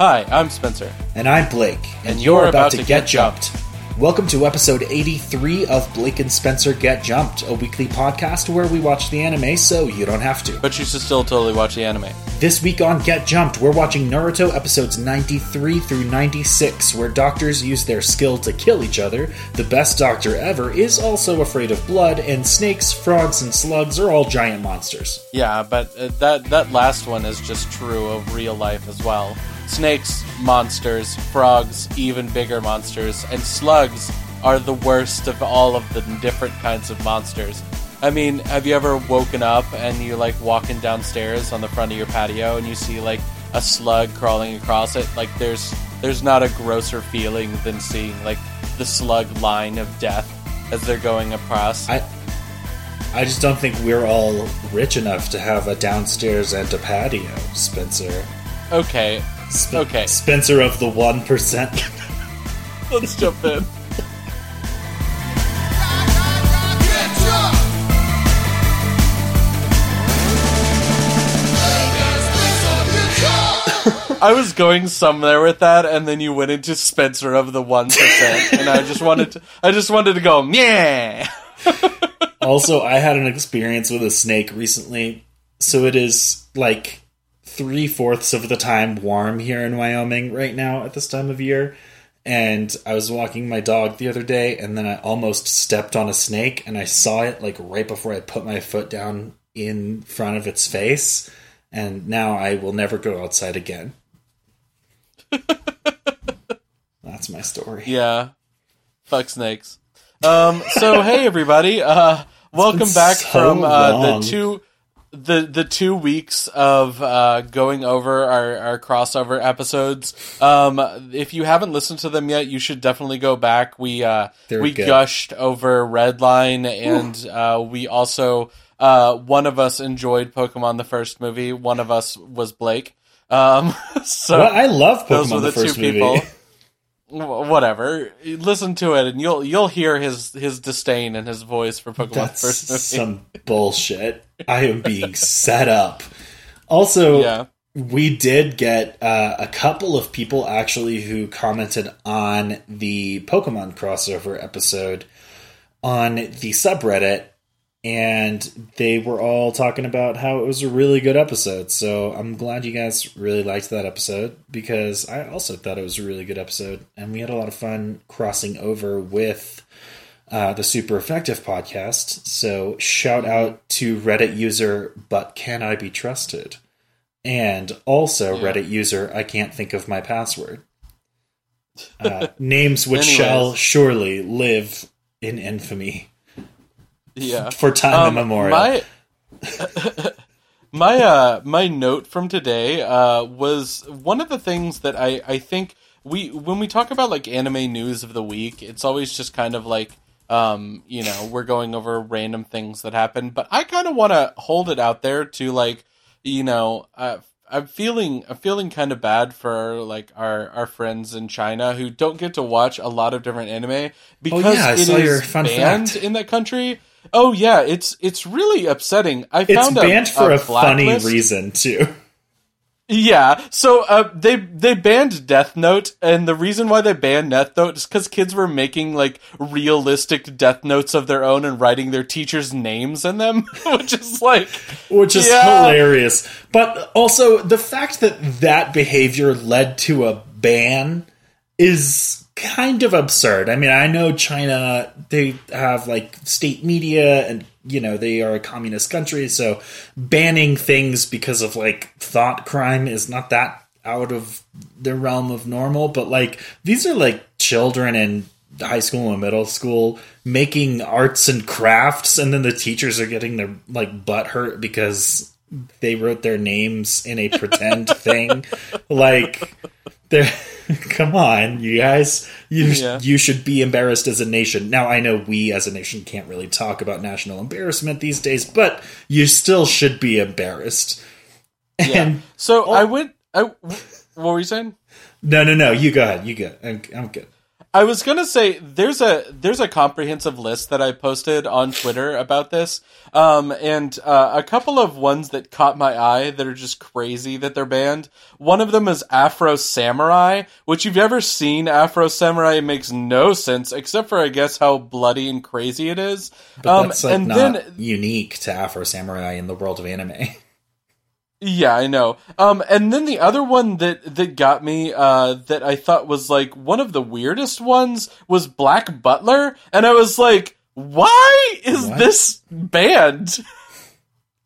Hi, I'm Spencer. And I'm Blake. And, you're, about, to, get, jumped. Welcome to episode 83 of Blake and Spencer Get Jumped, a weekly podcast where we watch the anime so you don't have to. But you should still totally watch the anime. This week on Get Jumped, we're watching Naruto episodes 93 through 96, where doctors use their skill to kill each other. The best doctor ever is also afraid of blood, and snakes, frogs, and slugs are all giant monsters. Yeah, but uh, that that last one is just true of real life as well. Snakes, monsters, frogs, even bigger monsters, and slugs are the worst of all of the different kinds of monsters. I mean, have you ever woken up and you're like walking downstairs on the front of your patio and you see like a slug crawling across it? Like there's there's not a grosser feeling than seeing like the slug line of death as they're going across. I I just don't think we're all rich enough to have a downstairs and a patio, Spencer. Okay, Sp- Okay. Spencer of the 1%. let's jump in. I was going somewhere with that, and then you went into Spencer of the one percent, and I just wanted to, I just wanted to go, yeah. also, I had an experience with a snake recently. So it is like three fourths of the time warm here in Wyoming right now at this time of year. And I was walking my dog the other day, and then I almost stepped on a snake, and I saw it like right before I put my foot down in front of its face. And now I will never go outside again. That's my story. Yeah. Fuck snakes. Um, so hey everybody, uh, welcome back so from uh, the two the the two weeks of uh, going over our, our crossover episodes. Um, if you haven't listened to them yet, you should definitely go back. We uh, we good. gushed over Redline, and uh, we also uh, one of us enjoyed Pokemon the first movie. One of us was Blake. Um, so Well, I love Pokemon those were the, the, first two movie. people. Wh- Whatever. Listen to it, and you'll you'll hear his his disdain in his voice for Pokemon That's first movie. some bullshit. I am being set up. Also, yeah. we did get uh, a couple of people actually who commented on the Pokemon crossover episode on the subreddit, and they were all talking about how it was a really good episode. So I'm glad you guys really liked that episode because I also thought it was a really good episode, and we had a lot of fun crossing over with uh, the Super Effective podcast. So shout out to Reddit user, but can I be trusted? And also Yeah. Reddit user, I can't think of my password. Uh, names which Anyways. shall surely live in infamy Yeah. for time Um, immemorial. My my uh my note from today uh was one of the things that I I think we when we talk about like anime news of the week, it's always just kind of like um you know we're going over random things that happen, but I kind of want to hold it out there to like you know uh, I'm feeling I'm feeling kind of bad for like our our friends in China who don't get to watch a lot of different anime because Oh, yeah, it saw your is fun banned fact. in that country. Oh yeah, it's it's really upsetting. I it's found banned a, for a, a funny reason too. Yeah, so uh, they they banned Death Note, and the reason why they banned Death Note is because kids were making like realistic Death Notes of their own and writing their teachers' names in them, which is like which is Yeah. hilarious. But also the fact that that behavior led to a ban is kind of absurd. I mean, I know China they have like state media and you know, they are a communist country, so banning things because of like thought crime is not that out of the realm of normal, but like these are like children in high school and middle school making arts and crafts and then the teachers are getting their like butt hurt because they wrote their names in a pretend thing like they're come on you guys you Yeah. you should be embarrassed as a nation now i know we as a nation can't really talk about national embarrassment these days but you still should be embarrassed yeah. and So I went. I what were you saying? no no no you go ahead you go i'm, I'm good I was gonna say there's a there's a comprehensive list that I posted on Twitter about this, um, and uh, a couple of ones that caught my eye that are just crazy that they're banned. One of them is Afro Samurai, which you've ever seen Afro Samurai makes no sense except for I guess how bloody and crazy it is. But um, that's like and not then unique to Afro Samurai in the world of anime. Yeah, I know. Um, and then the other one that that got me, uh, that I thought was like one of the weirdest ones was Black Butler, and I was like, why is What? this banned?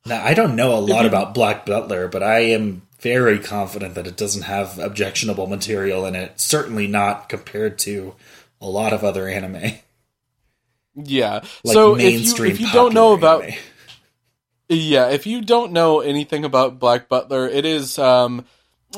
Now, I don't know a lot about Black Butler, but I am very confident that it doesn't have objectionable material in it. Certainly not compared to a lot of other anime. Yeah. Like so if you if you don't know about anime. Yeah, if you don't know anything about Black Butler, it is um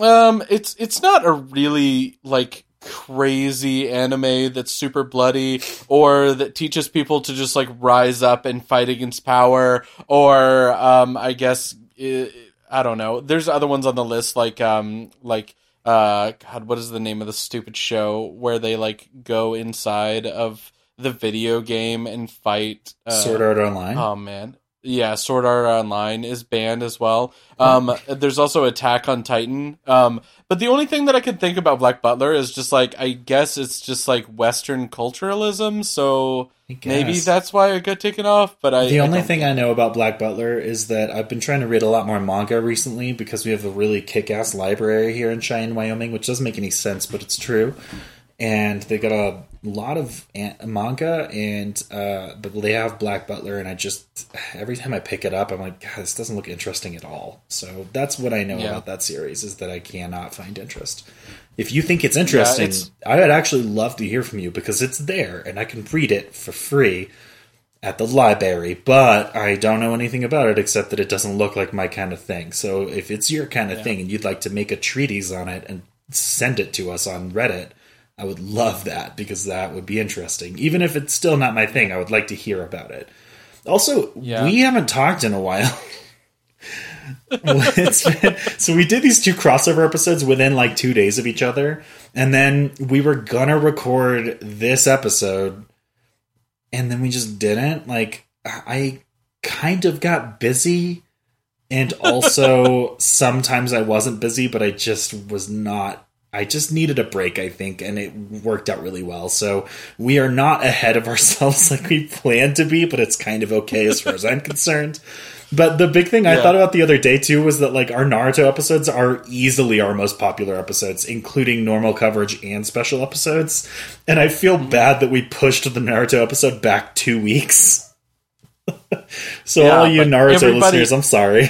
um it's it's not a really like crazy anime that's super bloody or that teaches people to just like rise up and fight against power or um I guess i I don't know. There's other ones on the list like um like uh god what is the name of the stupid show where they like go inside of the video game and fight uh, Sword Art Online. Oh man. Yeah, Sword Art Online is banned as well. Um, there's also Attack on Titan. Um, but the only thing that I can think about Black Butler is just like I guess it's just like Western culturalism. So maybe that's why it got taken off. But I The only don't- thing I know about Black Butler is that I've been trying to read a lot more manga recently because we have a really kick ass library here in Cheyenne, Wyoming, which doesn't make any sense, but it's true. And they got a lot of manga, and uh, but they have Black Butler, and I just every time I pick it up, I'm like, God, this doesn't look interesting at all. So that's what I know Yeah. about that series is that I cannot find interest. If you think it's interesting, it's- I would actually love to hear from you because it's there and I can read it for free at the library, but I don't know anything about it except that it doesn't look like my kind of thing. So if it's your kind of thing and you'd like to make a treatise on it and send it to us on Reddit, I would love that because that would be interesting. Even if it's still not my thing, I would like to hear about it. Also, Yeah. we haven't talked in a while. Been- so we did these two crossover episodes within like two days of each other, and then we were gonna record this episode, and then we just didn't. Like I kind of got busy, and also sometimes I wasn't busy, but I just was not. I just needed a break, I think, and it worked out really well. So we are not ahead of ourselves like we planned to be, but it's kind of okay as far as I'm concerned. But the big thing I thought about the other day too was that like our Naruto episodes are easily our most popular episodes, including normal coverage and special episodes. And I feel mm-hmm. bad that we pushed the Naruto episode back two weeks. so Yeah, all you Naruto listeners, I'm sorry.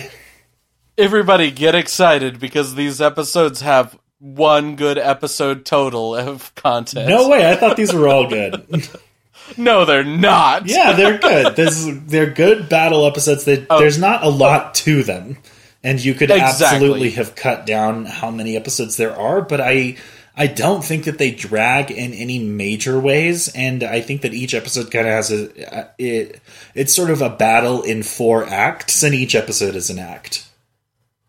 everybody get excited because these episodes have one good episode total of content. No way, I thought these were all good. no, they're not. yeah, they're good. This, they're good battle episodes. They, oh. There's not a lot to them, and you could Oh. Exactly. absolutely have cut down how many episodes there are. But I, I don't think that they drag in any major ways, and I think that each episode kind of has a it. It's sort of a battle in four acts, and each episode is an act.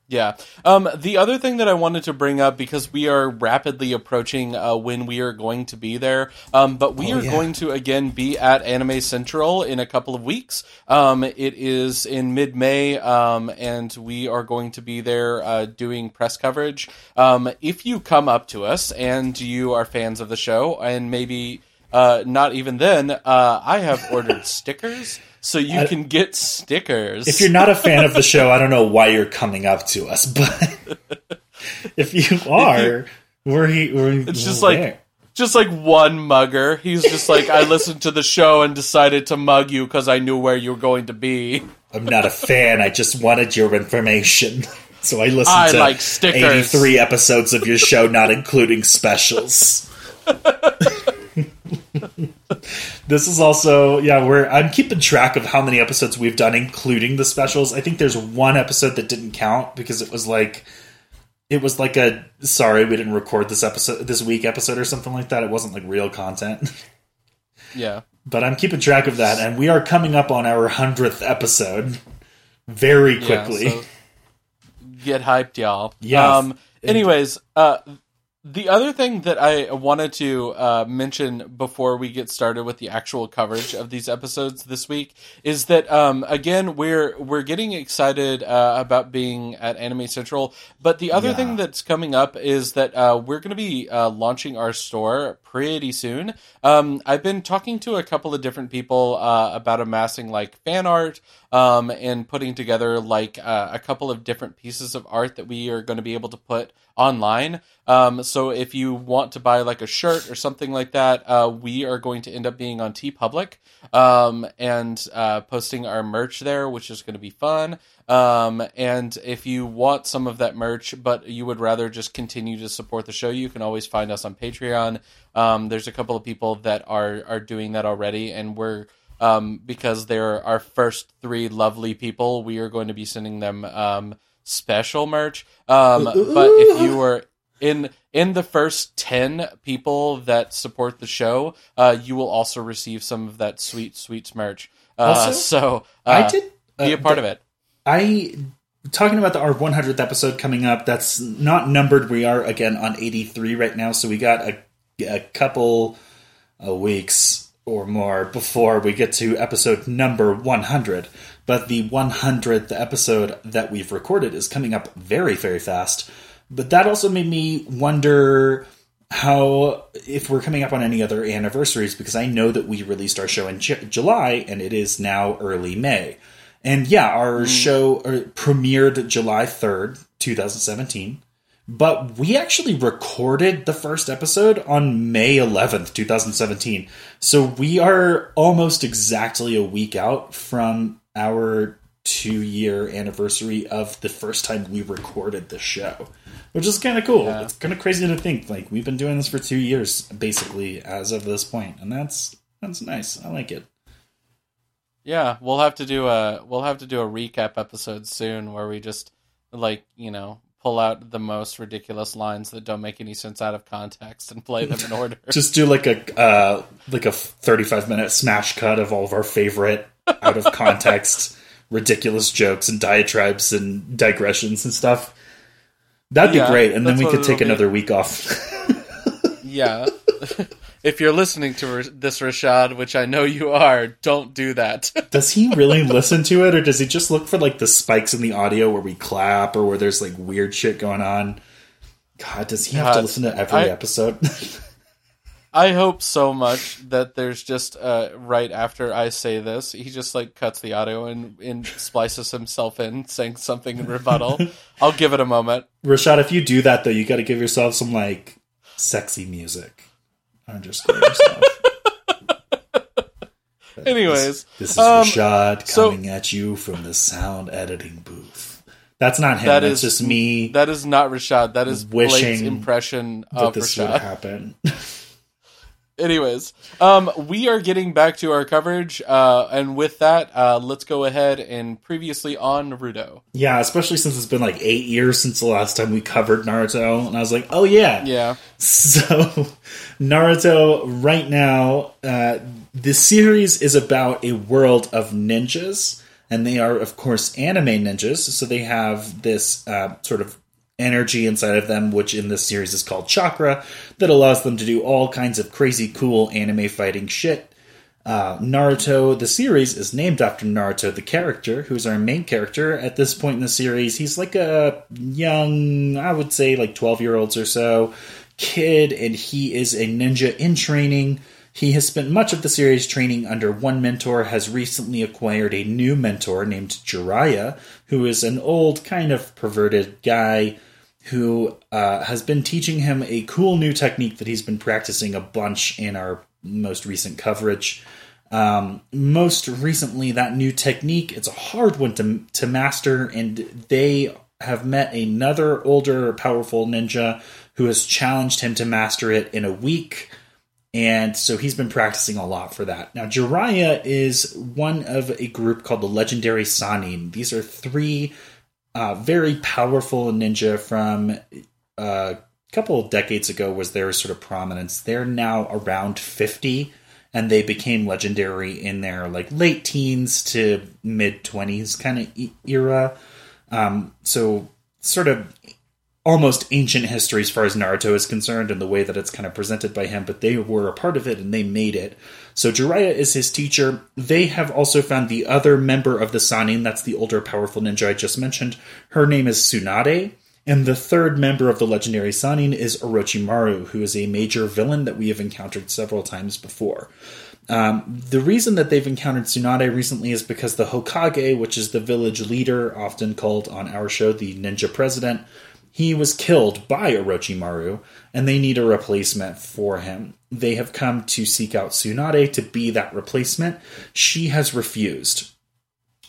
Yeah. Um, the other thing that I wanted to bring up because we are rapidly approaching uh, when we are going to be there, um, but we Oh, are yeah. going to again be at Anime Central in a couple of weeks. Um, it is in mid May, um, and we are going to be there uh, doing press coverage. Um, if you come up to us and you are fans of the show, and maybe uh, not even then, uh, I have ordered stickers. So you can get stickers. If you're not a fan of the show, I don't know why you're coming up to us, but if you are, we're, he, we're It's just we're like there. just like one mugger. He's just like I listened to the show and decided to mug you because I knew where you were going to be. I'm not a fan. I just wanted your information. So I listened I to like stickers. 83 episodes of your show, not including specials. this is also yeah, we're I'm keeping track of how many episodes we've done, including the specials. I think there's one episode that didn't count because it was like it was like a sorry we didn't record this episode this week episode or something like that. It wasn't like real content. Yeah. but I'm keeping track of that, and we are coming up on our hundredth episode very Yeah, quickly. so get hyped, y'all. Yeah. Um. Anyways, uh, The other thing that I wanted to uh, mention before we get started with the actual coverage of these episodes this week is that um, again we're we're getting excited uh, about being at Anime Central, but the other Yeah. thing that's coming up is that uh, we're going to be uh, launching our store pretty soon. Um, I've been talking to a couple of different people uh, about amassing like fan art um, and putting together like uh, a couple of different pieces of art that we are going to be able to put online. Um, so if you want to buy like a shirt or something like that, uh, we are going to end up being on TeePublic um, and uh, posting our merch there, which is going to be fun. Um, and if you want some of that merch, but you would rather just continue to support the show, you can always find us on Patreon. Um, there's a couple of people that are are doing that already, and we're um, because they're our first three lovely people, we are going to be sending them um, special merch. Um, but if you were in in the first 10 people that support the show uh, you will also receive some of that sweet sweet merch uh, Also, so uh, I did be a uh, part of it I talking about the our 100th episode coming up. That's not numbered. We are again on 83 right now, so we got a, a couple of weeks or more before we get to episode number 100. But the 100th episode that we've recorded is coming up very very fast. But that also made me wonder how if we're coming up on any other anniversaries because I know that we released our show in Ju- July and it is now early May. And yeah, our show uh, premiered July 3rd, 2017. But we actually recorded the first episode on May 11th, 2017. So we are almost exactly a week out from our two year anniversary of the first time we recorded the show, which is kind of cool. Yeah. It's kind of crazy to think. Like, we've been doing this for two years, basically, as of this point, And that's that's nice. I like it. Yeah we'll have to do a we'll have to do a recap episode soon where we just like you know pull out the most ridiculous lines that don't make any sense out of context and play them in order. Just do like a uh, like a 35 minute smash cut of all of our favorite out of context ridiculous jokes and diatribes and digressions and stuff. That'd be great. And then we could take be. another week off. Yeah if you're listening to this rashad which i know you are don't do that does he really listen to it or does he just look for like the spikes in the audio where we clap or where there's like weird shit going on god does he have to listen to every I- episode I hope so much that there's just uh, right after I say this, he just like cuts the audio and, and splices himself in saying something in rebuttal. I'll give it a moment. rashad if you do that though you got to give yourself some like sexy music underscore yourself Anyways, This is um, Rashad so- coming at you from the sound editing booth. That's not him. That That's is- just me that is not Rashad. That is Blake's Wishing impression that of this would Rashad. happen. Anyways, um, we are getting back to our coverage, uh, and with that, uh, let's go ahead and previously on Naruto. yeah, especially since it's been like eight years since the last time we covered Naruto, and I was like, oh yeah. Yeah, So, Naruto right now, uh, the series is about a world of ninjas, and they are, of course, anime ninjas. So they have this uh, sort of energy inside of them, which in this series is called chakra, that allows them to do all kinds of crazy, cool anime fighting shit. Uh, Naruto, the series, is named after Naruto, the character, who's our main character at this point in the series. He's like a young, I would say like 12 year olds or so, kid, and he is a ninja in training. He has spent much of the series training under one mentor, has recently acquired a new mentor named Jiraiya, who is an old, kind of perverted guy who uh, has been teaching him a cool new technique that he's been practicing a bunch in our most recent coverage. Um, most recently, that new technique, it's a hard one to, to master, and they have met another older, powerful ninja who has challenged him to master it in a week. And so he's been practicing a lot for that. Now, Jiraiya is one of a group called the Legendary Sannin. These are three uh, very powerful ninja from uh, a couple of decades ago was their sort of prominence. They're now around 50 and they became legendary in their like late teens to mid 20s kind of era. Um, so sort of almost ancient history as far as Naruto is concerned and the way that it's kind of presented by him, but they were a part of it and they made it. So Jiraiya is his teacher. They have also found the other member of the Sannin, that's the older powerful ninja I just mentioned. Her name is Tsunade. And the third member of the legendary Sannin is Orochimaru, who is a major villain that we have encountered several times before. Um, the reason that they've encountered Tsunade recently is because the Hokage, which is the village leader, often called on our show the ninja president, he was killed by Orochimaru, and they need a replacement for him. They have come to seek out Tsunade to be that replacement. She has refused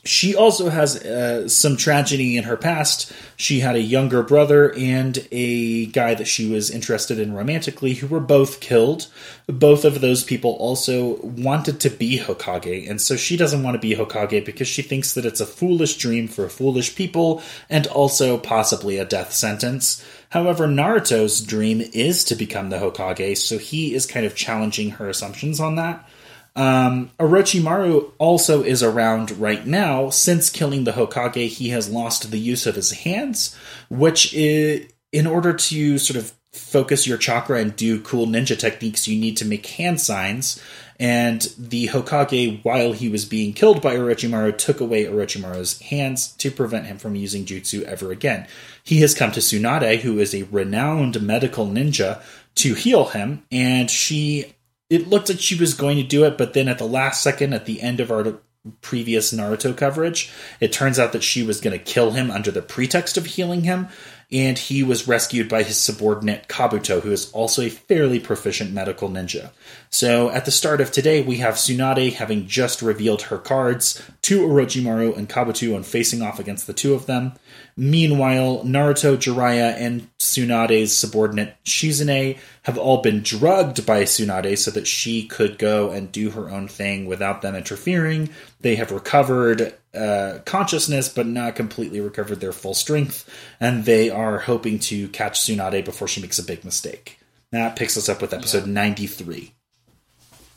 she also has uh, some tragedy in her past. She had a younger brother and a guy that she was interested in romantically who were both killed. Both of those people also wanted to be Hokage, and so she doesn't want to be Hokage because she thinks that it's a foolish dream for foolish people and also possibly a death sentence. However, Naruto's dream is to become the Hokage, so he is kind of challenging her assumptions on that. Um, Orochimaru also is around right now. Since killing the Hokage, he has lost the use of his hands, which is, in order to sort of focus your chakra and do cool ninja techniques, you need to make hand signs. And the Hokage, while he was being killed by Orochimaru, took away Orochimaru's hands to prevent him from using jutsu ever again. He has come to Tsunade, who is a renowned medical ninja, to heal him, and she it looked like she was going to do it, but then at the last second, at the end of our previous Naruto coverage, it turns out that she was going to kill him under the pretext of healing him, and he was rescued by his subordinate Kabuto, who is also a fairly proficient medical ninja. So at the start of today, we have Tsunade having just revealed her cards to Orochimaru and Kabuto and facing off against the two of them. Meanwhile, Naruto, Jiraiya, and Tsunade's subordinate Shizune have all been drugged by Tsunade so that she could go and do her own thing without them interfering. They have recovered uh, consciousness, but not completely recovered their full strength, and they are hoping to catch Tsunade before she makes a big mistake. That picks us up with episode yeah. 93.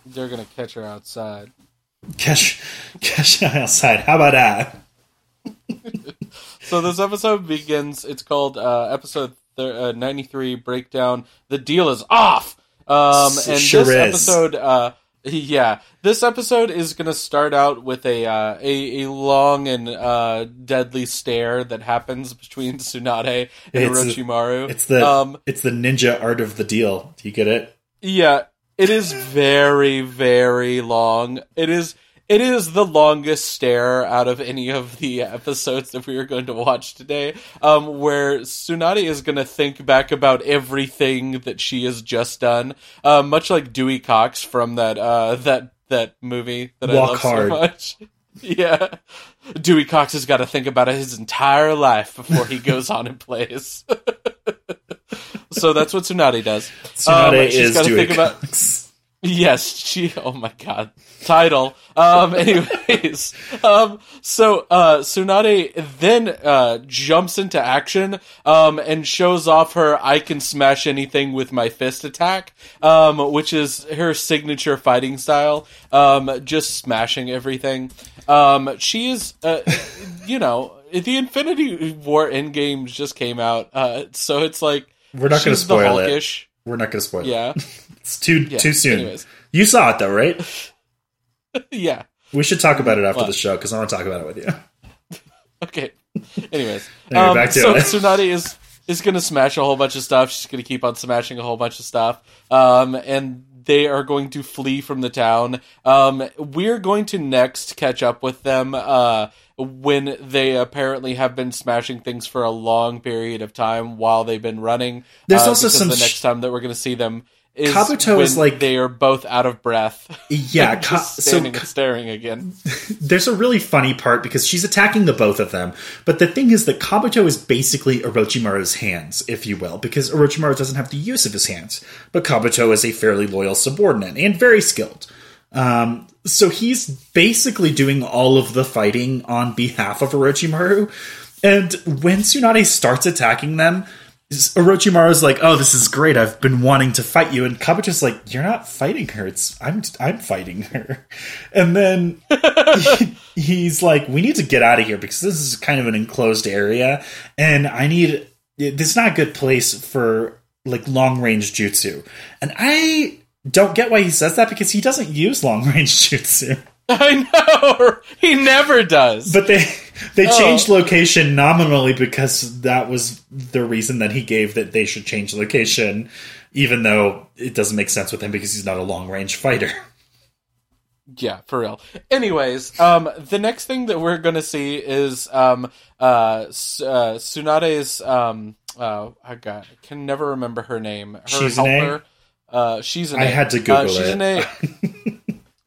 They're going to catch her outside. Catch, catch her outside. How about that? so this episode begins. It's called uh, episode th- uh, ninety three breakdown. The deal is off. Um, and sure this is. episode, uh, yeah, this episode is going to start out with a, uh, a a long and uh, deadly stare that happens between Tsunade and it's Orochimaru. it's the um, it's the ninja art of the deal. Do you get it? Yeah, it is very very long. It is it is the longest stare out of any of the episodes that we are going to watch today, um, where Tsunade is going to think back about everything that she has just done, uh, much like Dewey Cox from that uh, that that movie that Walk I love hard. so much. yeah, Dewey Cox has got to think about his entire life before he goes on and plays. so that's what Tsunade does. Tsunade um, is Dewey Cox. About, Yes, she. Oh my god, title. Um. Anyways, um. So, uh, Tsunade then uh jumps into action, um, and shows off her "I can smash anything with my fist" attack, um, which is her signature fighting style. Um, just smashing everything. Um, she is, uh, you know, the Infinity War Endgame just came out, uh, so it's like we're not going to spoil it. We're not going to spoil it. yeah. it. it's too yeah, too soon. Anyways. You saw it though, right? yeah. We should talk about it after the show because I want to talk about it with you. okay. Anyways, anyway, um, back to so it. Tsunade is is going to smash a whole bunch of stuff. She's going to keep on smashing a whole bunch of stuff. Um, and they are going to flee from the town. Um, we're going to next catch up with them. Uh, when they apparently have been smashing things for a long period of time while they've been running. There's uh, also some the next time that we're going to see them is Kabuto is like they are both out of breath. Yeah, Ka- standing so, staring again. There's a really funny part because she's attacking the both of them, but the thing is that Kabuto is basically Orochimaru's hands, if you will, because Orochimaru doesn't have the use of his hands, but Kabuto is a fairly loyal subordinate and very skilled. Um, so he's basically doing all of the fighting on behalf of Orochimaru. And when Tsunade starts attacking them, Orochimaru's like, "Oh, this is great. I've been wanting to fight you." And Kabuto's like, "You're not fighting her. It's I'm I'm fighting her." And then he, he's like, "We need to get out of here because this is kind of an enclosed area, and I need this is not a good place for like long range jutsu. And I don't get why he says that because he doesn't use long range jutsu. I know he never does. But they they oh. changed location nominally because that was the reason that he gave that they should change location, even though it doesn't make sense with him because he's not a long range fighter. Yeah, for real. Anyways, um, the next thing that we're gonna see is um, uh, uh, Tsunade's um, uh, I got I can never remember her name. Her she's helper. Uh, she's an I had to Google uh, she's it. An a,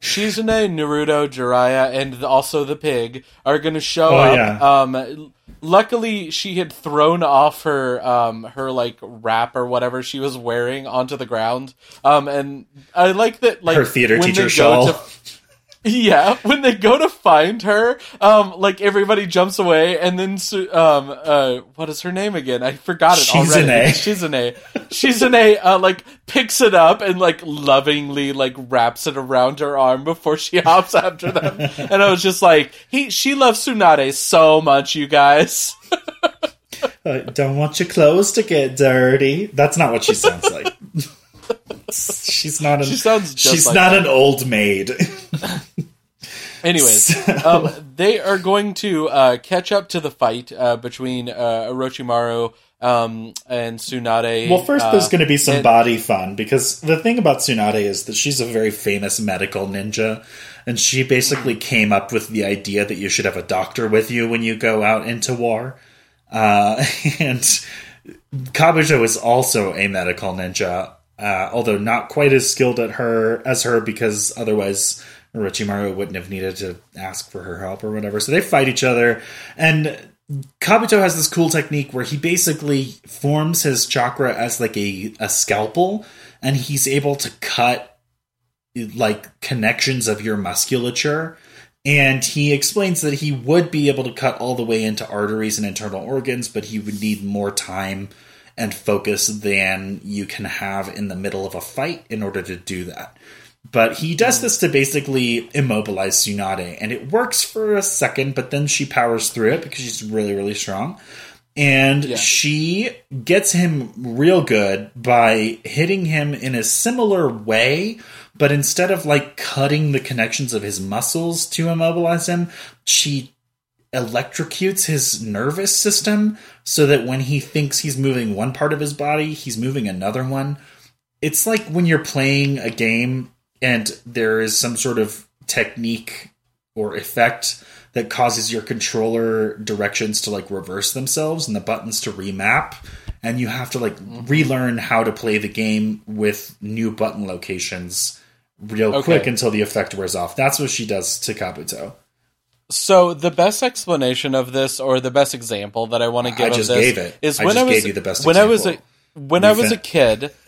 Shizune, Naruto, Jiraiya, and also the pig are going to show oh, up. Yeah. Um, luckily, she had thrown off her um, her like wrap or whatever she was wearing onto the ground. Um, and I like that. Like her theater teacher shawl. To, yeah, when they go to find her, um, like everybody jumps away, and then um, uh, what is her name again? I forgot it Shizune. already. Shizune. Shizune, uh, like picks it up and like lovingly like wraps it around her arm before she hops after them. and I was just like, he, she loves Tsunade so much, you guys. uh, don't want your clothes to get dirty. That's not what she sounds like. she's not an, she sounds she's like not that. an old maid. Anyways, so. um, they are going to uh, catch up to the fight uh, between uh, Orochimaru um, and Tsunade. Well, first, there's uh, going to be some and- body fun because the thing about Tsunade is that she's a very famous medical ninja, and she basically came up with the idea that you should have a doctor with you when you go out into war. Uh, and Kabuto is also a medical ninja, uh, although not quite as skilled at her as her because otherwise Orochimaru wouldn't have needed to ask for her help or whatever. So they fight each other, and Kabuto has this cool technique where he basically forms his chakra as like a, a scalpel, and he's able to cut like connections of your musculature. And he explains that he would be able to cut all the way into arteries and internal organs, but he would need more time and focus than you can have in the middle of a fight in order to do that. But he does this to basically immobilize Tsunade, and it works for a second, but then she powers through it because she's really, really strong. And Yeah. she gets him real good by hitting him in a similar way, but instead of like cutting the connections of his muscles to immobilize him, she electrocutes his nervous system so that when he thinks he's moving one part of his body, he's moving another one. It's like when you're playing a game and there is some sort of technique or effect that causes your controller directions to like reverse themselves and the buttons to remap and you have to like mm-hmm. relearn how to play the game with new button locations real Okay. quick until the effect wears off. That's what she does to Kabuto. So the best explanation of this, or the best example that I want to give I of just this, gave it. is I when I was gave you the best when I was a example. when I was a kid.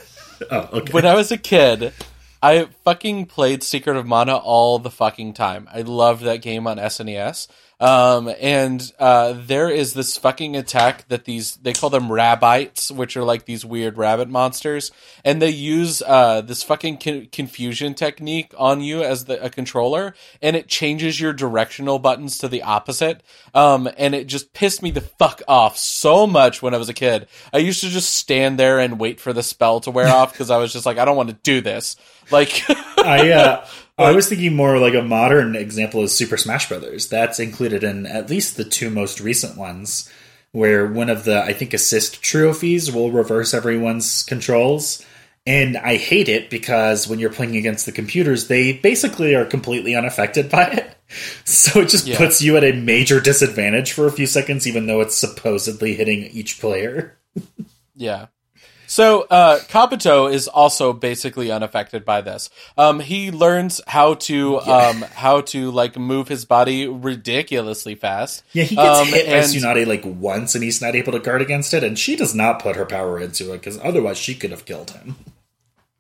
Oh, okay. When I was a kid, I fucking played Secret of Mana all the fucking time. I loved that game on SNES. Um, and uh, there is this fucking attack that these they call them rabites, which are like these weird rabbit monsters, and they use uh, this fucking con- confusion technique on you as the, a controller, and it changes your directional buttons to the opposite. Um, and it just pissed me the fuck off so much when I was a kid. I used to just stand there and wait for the spell to wear off because I was just like, I don't want to do this. Like, I uh, Uh, I was thinking more like a modern example is Super Smash Brothers. That's included in at least the two most recent ones, where one of the I think assist trophies will reverse everyone's controls. And I hate it because when you're playing against the computers, they basically are completely unaffected by it. So it just Yeah. puts you at a major disadvantage for a few seconds, even though it's supposedly hitting each player. Yeah. So uh, Kabuto is also basically unaffected by this. Um, he learns how to um, how to like move his body ridiculously fast. Yeah, he gets Um, hit by and- Tsunade like once, and he's not able to guard against it. And she does not put her power into it because otherwise she could have killed him.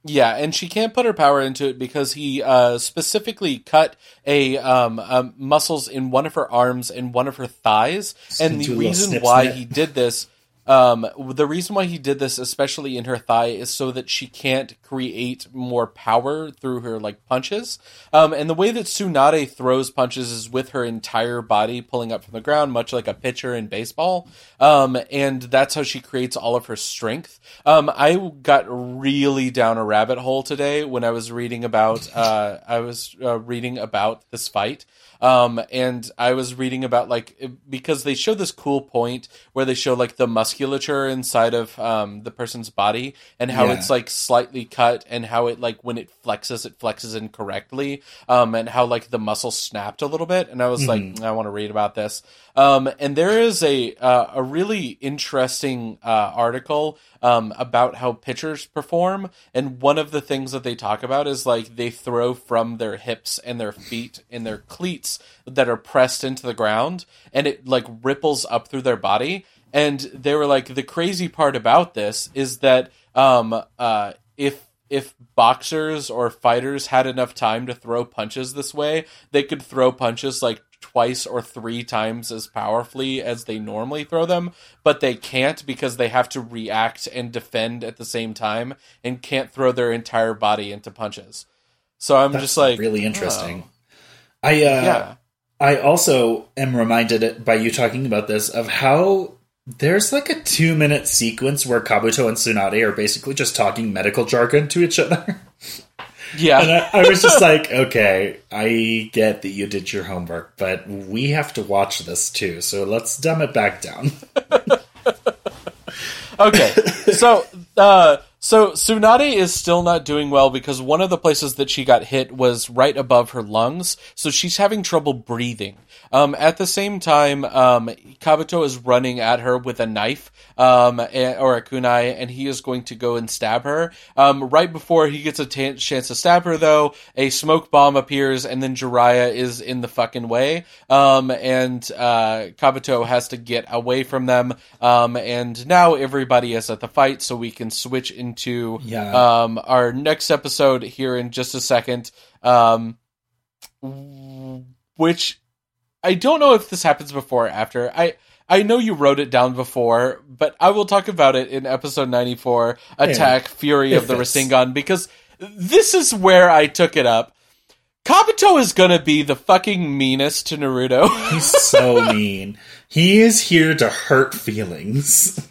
Yeah, and she can't put her power into it because he uh, specifically cut a um, um, muscles in one of her arms and one of her thighs. and the reason why he did this Um, the reason why he did this, especially in her thigh, is so that she can't create more power through her like punches. Um, and the way that Tsunade throws punches is with her entire body pulling up from the ground, much like a pitcher in baseball. Um, and that's how she creates all of her strength. Um, I got really down a rabbit hole today when I was reading about. Uh, I was uh, reading about this fight. Um, and I was reading about like because they show this cool point where they show like the musculature inside of um, the person's body and how Yeah. it's like slightly cut and how it like when it flexes it flexes incorrectly um, and how like the muscle snapped a little bit. And I was like I want to read about this. Um, and there is a uh, a really interesting uh, article um, about how pitchers perform. And one of the things that they talk about is like they throw from their hips and their feet and their cleats that are pressed into the ground and it like ripples up through their body. And they were like the crazy part about this is that um uh if if boxers or fighters had enough time to throw punches this way they could throw punches like twice or three times as powerfully as they normally throw them but they can't because they have to react and defend at the same time and can't throw their entire body into punches. So i'm That's just like really oh. I uh, yeah I also am reminded by you talking about this of how there's like a two minute sequence where Kabuto and Tsunade are basically just talking medical jargon to each other. yeah And I, I was just like, okay, I get that you did your homework, but we have to watch this too, so let's dumb it back down. okay, so uh, so Tsunade is still not doing well because one of the places that she got hit was right above her lungs, so she's having trouble breathing. Um, at the same time, um, Kabuto is running at her with a knife um, a- or a kunai, and he is going to go and stab her. Um, right before he gets a chance to stab her, though, a smoke bomb appears, and then Jiraiya is in the fucking way, um, and uh, Kabuto has to get away from them. Um, and now everybody is at the fight, so we can switch into Yeah. um, our next episode here in just a second. Um, which I don't know if this happens before or after. I I know you wrote it down before, but I will talk about it in episode 94, Attack Fury If of the Rasengan, because this is where I took it up. Kabuto is gonna be the fucking meanest to Naruto. He's so mean. He is here to hurt feelings.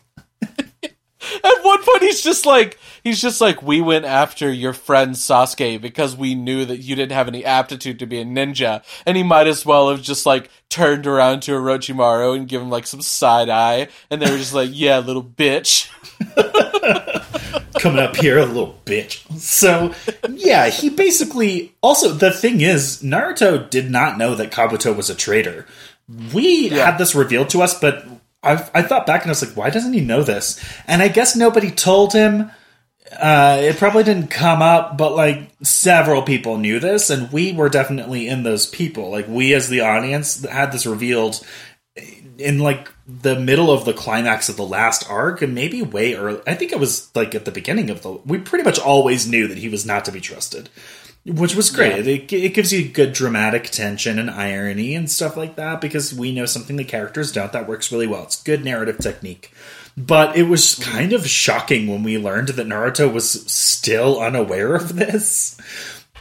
Point, he's just like, he's just like, we went after your friend Sasuke because we knew that you didn't have any aptitude to be a ninja, and he might as well have just like turned around to Orochimaru and given him like some side eye, and they were just like, yeah, little bitch. coming up here, a little bitch. So, yeah, he basically. Also, the thing is, Naruto did not know that Kabuto was a traitor. We Yeah. had this revealed to us, but I, I thought back and I was like, why doesn't he know this? And I guess nobody told him. Uh, it probably didn't come up, but like several people knew this, and we were definitely in those people. Like we, as the audience, had this revealed in like the middle of the climax of the last arc, and maybe way early. I think it was like at the beginning of the. We pretty much always knew that he was not to be trusted, which was great. It, it gives you good dramatic tension and irony and stuff like that because we know something the characters don't. That works really well. It's good narrative technique. But it was kind of shocking when we learned that Naruto was still unaware of this.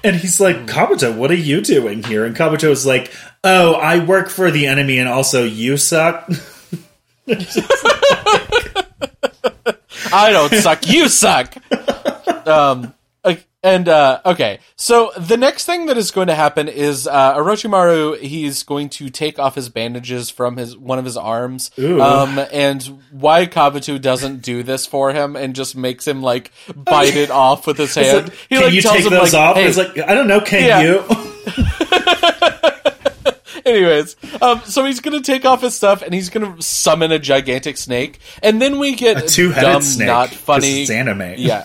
And he's like, Kabuto, what are you doing here? And Kabuto is like, Oh, I work for the enemy and also you suck. I don't suck, you suck. Um, and uh, okay, so the next thing that is going to happen is uh, Orochimaru. He's going to take off his bandages from his one of his arms. Ooh. Um, and why Kabuto doesn't do this for him and just makes him like bite it off with his hand. like, can you tells take him, those like, off? "Hey, like, I don't know, can Yeah. you? Anyways, um, so he's gonna take off his stuff and he's gonna summon a gigantic snake, and then we get A two-headed dumb, snake. not funny. It's anime. Yeah.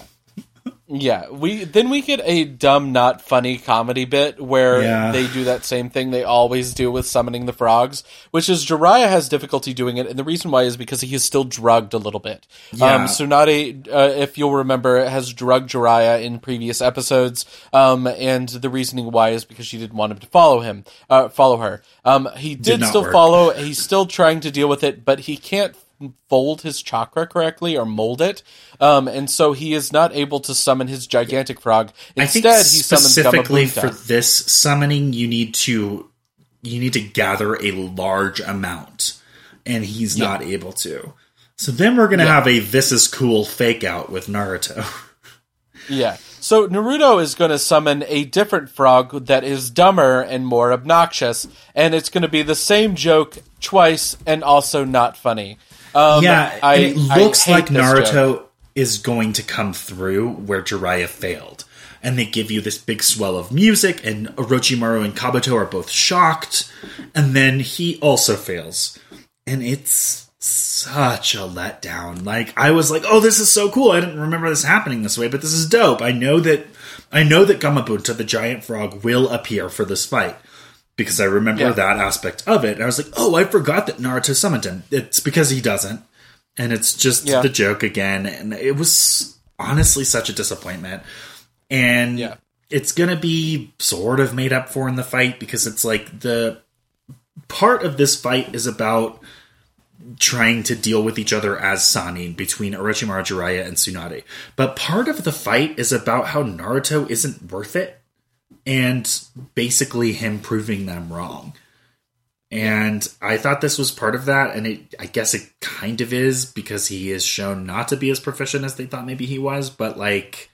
Yeah, we then we get a dumb, not funny comedy bit where Yeah. they do that same thing they always do with summoning the frogs, which is Jiraiya has difficulty doing it, and the reason why is because he is still drugged a little bit. Yeah. Um, Tsunade, uh, if you'll remember, has drugged Jiraiya in previous episodes, um, and the reasoning why is because she didn't want him to follow him, uh, follow her. Um, he did, not still work. follow. He's still trying to deal with it, but he can't fold his chakra correctly or mold it, um, and so he is not able to summon his gigantic frog. Instead, he summons specifically for this summoning, you need to you need to gather a large amount, and he's Yeah. not able to. So then we're gonna Yeah. have a "this is cool" fake out with Naruto. Yeah. So Naruto is going to summon a different frog that is dumber and more obnoxious, and it's going to be the same joke twice and also not funny. Um, yeah, I, and it looks like Naruto is going to come through where Jiraiya failed. And they give you this big swell of music, and Orochimaru and Kabuto are both shocked, and then he also fails. And it's such a letdown. Like I was like, "Oh, this is so cool. I didn't remember this happening this way, but this is dope. I know that I know that Gamabunta, the giant frog, will appear for this fight." Because I remember Yeah. that aspect of it. And I was like, "Oh, I forgot that Naruto summoned him." It's because he doesn't and it's just Yeah. the joke again and it was honestly such a disappointment and Yeah. it's gonna be sort of made up for in the fight because it's like the part of this fight is about trying to deal with each other as Sannin between Orochimaru Jiraiya and Tsunade. But part of the fight is about how Naruto isn't worth it and basically him proving them wrong. And I thought this was part of that, and it I guess it kind of is because he is shown not to be as proficient as they thought maybe he was, but like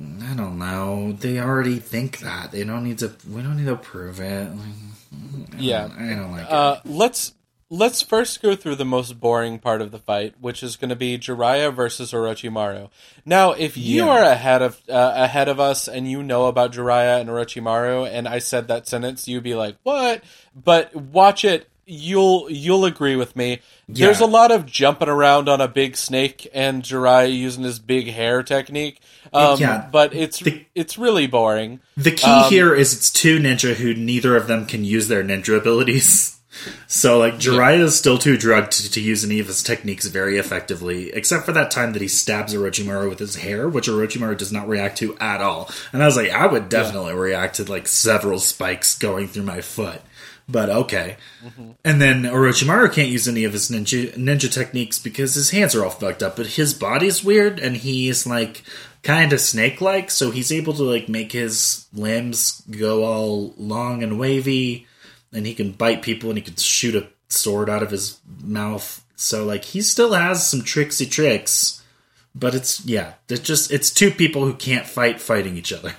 I don't know. They already think that. They don't need to we don't need to prove it. Like, Yeah. I don't like it. Uh, let's let's first go through the most boring part of the fight, which is going to be Jiraiya versus Orochimaru. Now, if you Yeah. are ahead of uh, ahead of us and you know about Jiraiya and Orochimaru, and I said that sentence, you'd be like, "What?" But watch it. You'll you'll agree with me. There's a lot of jumping around on a big snake and Jiraiya using his big hair technique. Um, Yeah. but it's The- it's really boring. The key Um, here is it's two ninja who neither of them can use their ninja abilities. So like Jiraiya is still too drugged to, to use any of his techniques very effectively, except for that time that he stabs Orochimaru with his hair, which Orochimaru does not react to at all. And I was like, I would definitely react to like several spikes going through my foot. But okay. Mm-hmm. And then Orochimaru can't use any of his ninja ninja techniques because his hands are all fucked up, but his body's weird and he's like kind of snake like, so he's able to like make his limbs go all long and wavy, and he can bite people and he can shoot a sword out of his mouth. So like he still has some tricksy tricks, but it's yeah, it's just it's two people who can't fight fighting each other.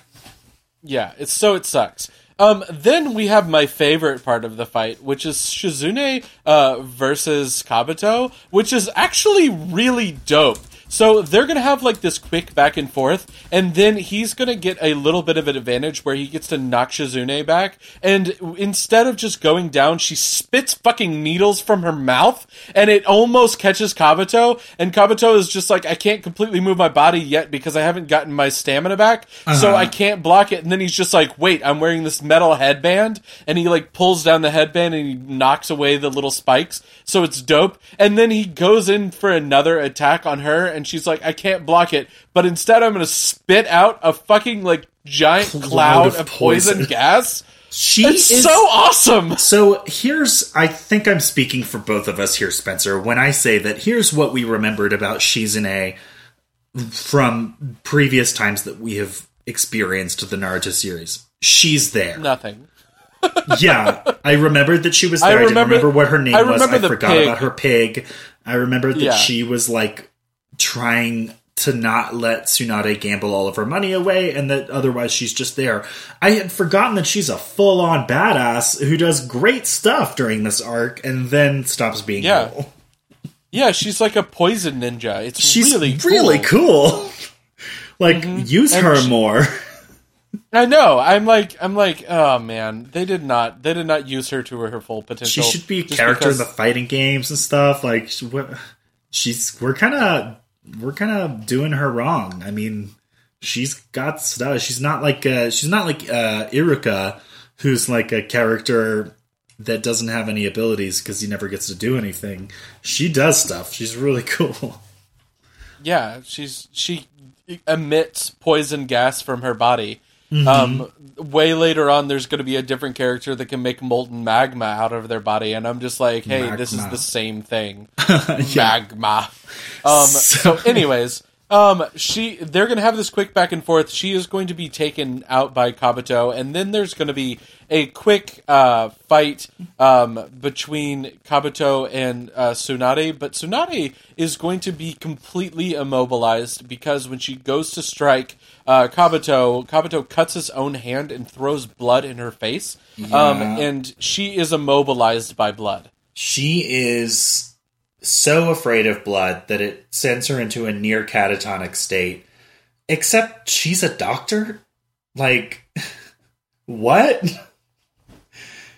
Yeah, it's so it sucks. Um, then we have my favorite part of the fight, which is Shizune uh, versus Kabuto, which is actually really dope. So they're gonna have like this quick back and forth, and then he's gonna get a little bit of an advantage where he gets to knock Shizune back, and instead of just going down, she spits fucking needles from her mouth, and it almost catches Kabuto, and Kabuto is just like, I can't completely move my body yet because I haven't gotten my stamina back, so uh-huh. I can't block it, and then he's just like, wait, I'm wearing this metal headband, and he like pulls down the headband and he knocks away the little spikes, so it's dope, and then he goes in for another attack on her, and she's like, I can't block it, but instead I'm gonna spit out a fucking like giant Cloud cloud of of poison, poison. gas. She It's is so awesome. So here's, I think I'm speaking for both of us here, Spencer, when I say that here's what we remembered about Shizune from previous times that we have experienced the Naruto series. She's there. Nothing. Yeah, I remembered that she was I there. I, didn't remember- remember what her name I was. I forgot pig. about her pig. I remembered that Yeah. she was like trying to not let Tsunade gamble all of her money away, and that otherwise she's just there. I had forgotten that she's a full on badass who does great stuff during this arc, and then stops being Yeah. cool. Yeah, she's like a poison ninja. It's She's really really cool. cool. like mm-hmm. use And her she- more. I know. I'm like, I'm like, oh man, they did not, they did not use her to her full potential. She should be a character because- in the fighting games and stuff. Like what- she's we're kind of we're kind of doing her wrong. I mean, she's got stuff. She's not like uh, she's not like uh, Iruka, who's like a character that doesn't have any abilities because he never gets to do anything. She does stuff. She's really cool. Yeah, she's she emits poison gas from her body, Mm-hmm. Um, way later on, there's going to be a different character that can make molten magma out of their body, and I'm just like, hey, this is the same thing, magma. Um, so, anyways, um, she they're going to have this quick back and forth. She is going to be taken out by Kabuto, and then there's going to be a quick uh, fight um, between Kabuto and uh, Tsunade. But Tsunade is going to be completely immobilized because when she goes to strike uh, Kabuto, Kabuto cuts his own hand and throws blood in her face, um, and she is immobilized by blood. She is so afraid of blood that it sends her into a near catatonic state. Except she's a doctor? Like, what?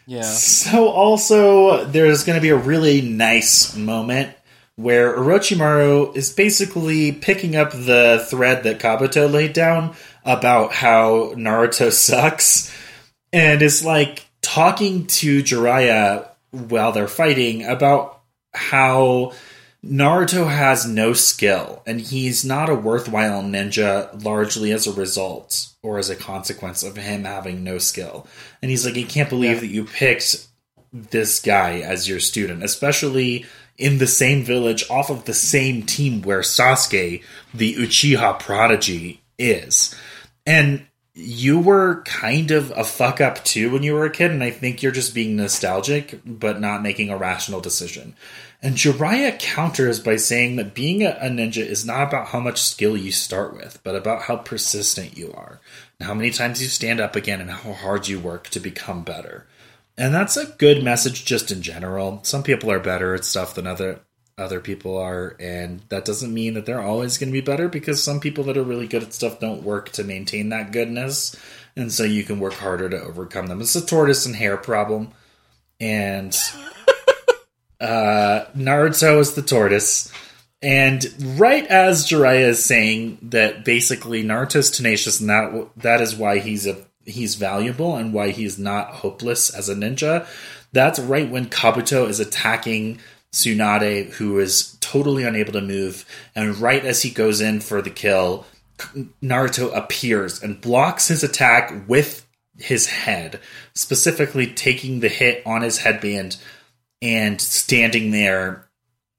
Yeah. So, also, there's going to be a really nice moment where Orochimaru is basically picking up the thread that Kabuto laid down about how Naruto sucks and is like talking to Jiraiya while they're fighting about how Naruto has no skill and he's not a worthwhile ninja largely as a result or as a consequence of him having no skill. And he's like, I can't believe that you picked this guy as your student, especially in the same village off of the same team where Sasuke, the Uchiha prodigy, is. And you were kind of a fuck up too when you were a kid, and I think you're just being nostalgic but not making a rational decision. And Jiraiya counters by saying that being a, ninja is not about how much skill you start with, but about how persistent you are, and how many times you stand up again, and how hard you work to become better. And that's a good message just in general. Some people are better at stuff than other other people are, and that doesn't mean that they're always going to be better because some people that are really good at stuff don't work to maintain that goodness, and so you can work harder to overcome them. It's a tortoise and hare problem, and uh, Naruto is the tortoise. And right as Jiraiya is saying that basically Naruto's tenacious and that that is why he's a he's valuable and why he's not hopeless as a ninja, that's right when Kabuto is attacking Tsunade, who is totally unable to move, and right as he goes in for the kill, Naruto appears and blocks his attack with his head, specifically taking the hit on his headband and standing there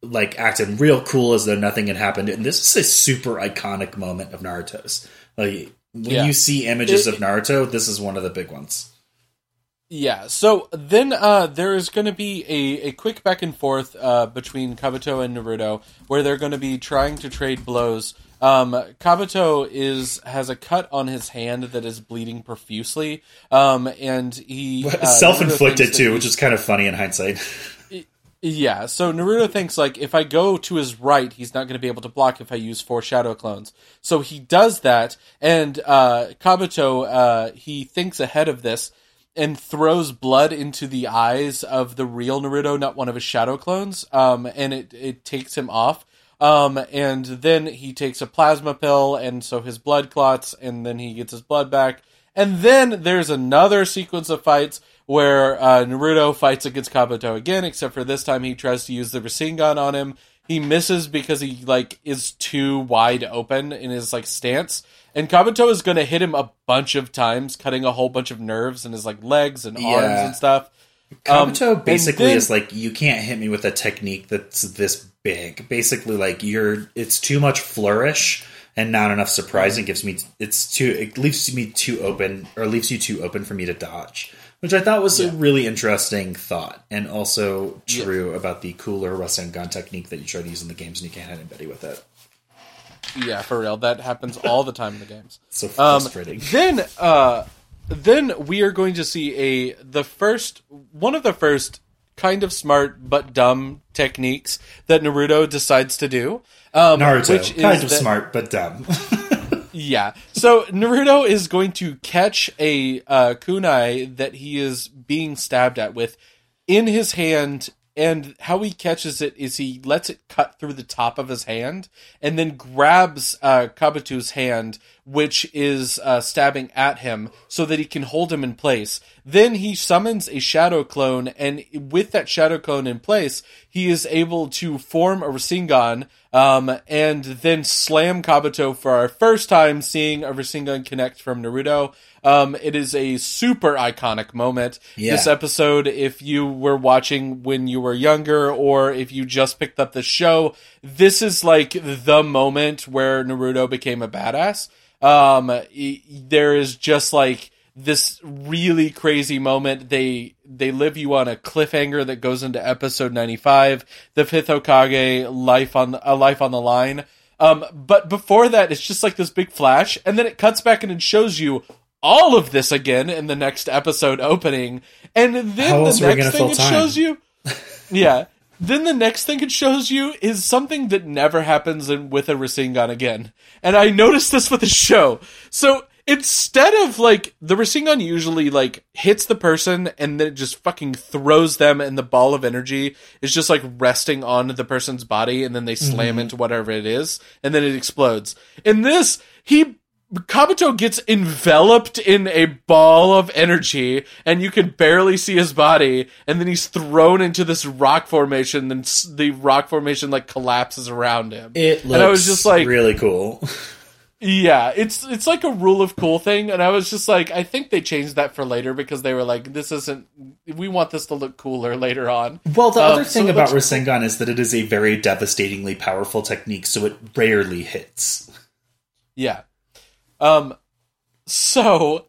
like acting real cool as though nothing had happened. And this is a super iconic moment of Naruto's. Like when Yeah. you see images It- of Naruto, this is one of the big ones. Yeah, so then uh, there is going to be a, a quick back and forth uh, between Kabuto and Naruto, where they're going to be trying to trade blows. Um, Kabuto is has a cut on his hand that is bleeding profusely, um, and he uh, self inflicted too, he- which is kind of funny in hindsight. Yeah, so Naruto thinks like if I go to his right, he's not going to be able to block if I use four shadow clones. So he does that, and uh, Kabuto uh, he thinks ahead of this and throws blood into the eyes of the real Naruto, not one of his shadow clones, um, and it it takes him off. Um, and then he takes a plasma pill, and so his blood clots, and then he gets his blood back. And then there's another sequence of fights where uh, Naruto fights against Kabuto again, except for this time he tries to use the Rasengan on him. He misses because he like is too wide open in his like stance, and Kabuto is going to hit him a bunch of times, cutting a whole bunch of nerves in his like legs and arms and stuff. Um, Kabuto and basically then- is like you can't hit me with a technique that's this big. Basically, like you're it's too much flourish and not enough surprise. It gives me it's too it leaves me too open or leaves you too open for me to dodge. Which I thought was a really interesting thought, and also true about the cooler Rasengan technique that you try to use in the games, and you can't hit anybody with it. Yeah, for real, that happens all the time in the games. So Um, frustrating. then, uh, then we are going to see a the first one of the first kind of smart but dumb techniques that Naruto decides to do. Um, Naruto, which is kind of that- smart but dumb. Yeah. So Naruto is going to catch a uh, kunai that he is being stabbed at with in his hand and how he catches it is he lets it cut through the top of his hand, and then grabs uh, Kabuto's hand, which is uh, stabbing at him, so that he can hold him in place. Then he summons a shadow clone, and with that shadow clone in place, he is able to form a Rasengan, um, and then slam Kabuto for our first time seeing a Rasengan connect from Naruto. Um, it is a super iconic moment. Yeah. This episode, if you were watching when you were younger or if you just picked up the show, this is like the moment where Naruto became a badass. Um, there is just like this really crazy moment. They they live you on a cliffhanger that goes into episode ninety five. The fifth Hokage life on a life on the line. Um, but before that, it's just like this big flash, and then it cuts back and it shows you all of this again in the next episode opening, and then the next thing it time? shows you, yeah. Then the next thing it shows you is something that never happens in, with a Rasengan again. And I noticed this with the show. So instead of like the Rasengan usually like hits the person and then it just fucking throws them and the ball of energy is just like resting on the person's body and then they slam into whatever it is and then it explodes. In this, he Kabuto gets enveloped in a ball of energy, and you can barely see his body. And then he's thrown into this rock formation. Then s- the rock formation like collapses around him. It looks and I was just like, really cool. yeah, it's it's like a rule of cool thing. And I was just like, I think they changed that for later because they were like, this isn't. We want this to look cooler later on. Well, the Um, other thing it about looks- Rasengan is that it is a very devastatingly powerful technique, so it rarely hits. Yeah. Um so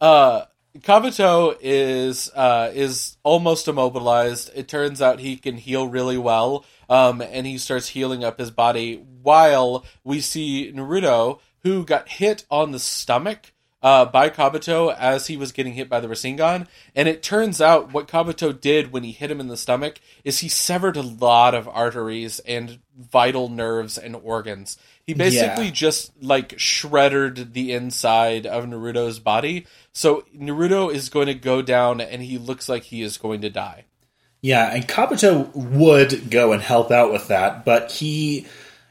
uh Kabuto is uh is almost immobilized. It turns out he can heal really well. Um and he starts healing up his body while we see Naruto who got hit on the stomach uh, by Kabuto as he was getting hit by the Rasengan. And it turns out what Kabuto did when he hit him in the stomach is he severed a lot of arteries and vital nerves and organs. He basically Yeah. just like shredded the inside of Naruto's body. So Naruto is going to go down and he looks like he is going to die. Yeah, and Kabuto would go and help out with that, but he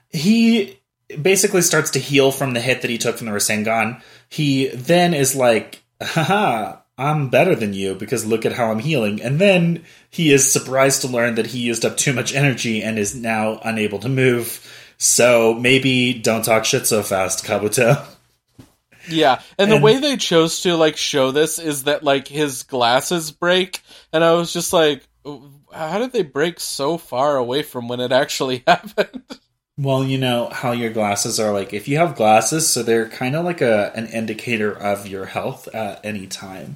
he basically starts to heal from the hit that he took from the Rasengan. He then is like, haha, I'm better than you because look at how I'm healing. And then he is surprised to learn that he used up too much energy and is now unable to move. So maybe don't talk shit so fast, Kabuto. Yeah, and the way they chose to like show this is that like his glasses break, and I was just like, how did they break so far away from when it actually happened? Well, you know how your glasses are like if you have glasses, so they're kind of like a an indicator of your health at any time.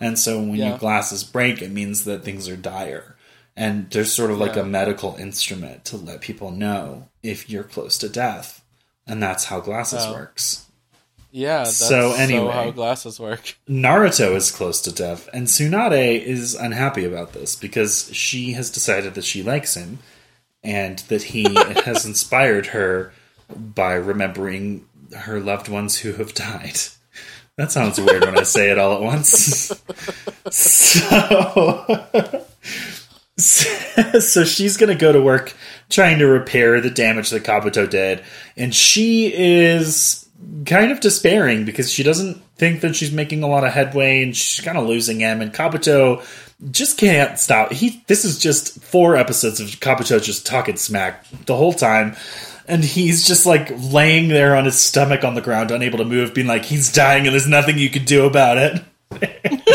And so when Yeah. your glasses break, it means that things are dire. And there's sort of like Yeah. a medical instrument to let people know if you're close to death. And that's how glasses Oh. works. yeah, that's So, anyway. how glasses work. Naruto is close to death, and Tsunade is unhappy about this because she has decided that she likes him and that he has inspired her by remembering her loved ones who have died. That sounds weird when I say it all at once. so, so she's going to go to work trying to repair the damage that Kabuto did, and she is kind of despairing because she doesn't think that she's making a lot of headway, and she's kind of losing him. And Kabuto just can't stop. He this is just four episodes of Kabuto just talking smack the whole time. And he's just like laying there on his stomach on the ground, unable to move, being like, he's dying and there's nothing you can do about it.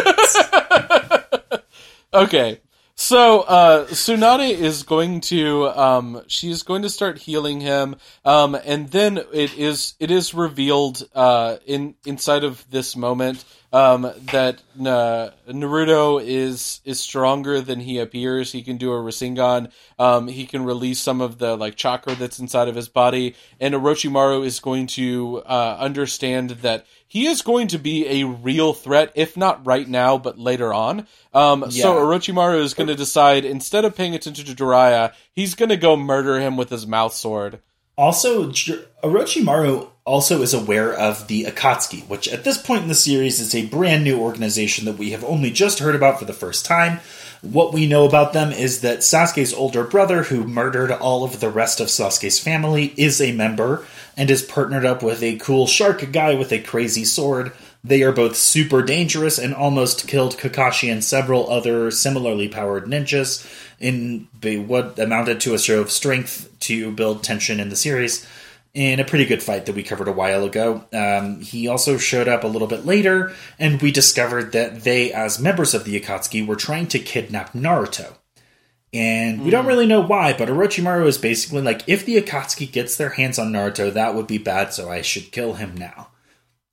Okay. So uh Tsunade is going to um she's going to start healing him um and then it is it is revealed uh in inside of this moment um that uh, Naruto is is stronger than he appears. He can do a Rasengan. Um he can release some of the like chakra that's inside of his body and Orochimaru is going to uh understand that he is going to be a real threat if not right now but later on. Um so Yeah. Orochimaru is going to decide instead of paying attention to Jiraiya, he's going to go murder him with his mouth sword. Also, Orochimaru also is aware of the Akatsuki, which at this point in the series is a brand new organization that we have only just heard about for the first time. What we know about them is that Sasuke's older brother, who murdered all of the rest of Sasuke's family, is a member and is partnered up with a cool shark guy with a crazy sword. They are both super dangerous and almost killed Kakashi and several other similarly powered ninjas in what amounted to a show of strength to build tension in the series in a pretty good fight that we covered a while ago. Um, he also showed up a little bit later, and we discovered that they, as members of the Akatsuki, were trying to kidnap Naruto. And we don't hmm. really know why, but Orochimaru is basically like, if the Akatsuki gets their hands on Naruto, that would be bad, so I should kill him now.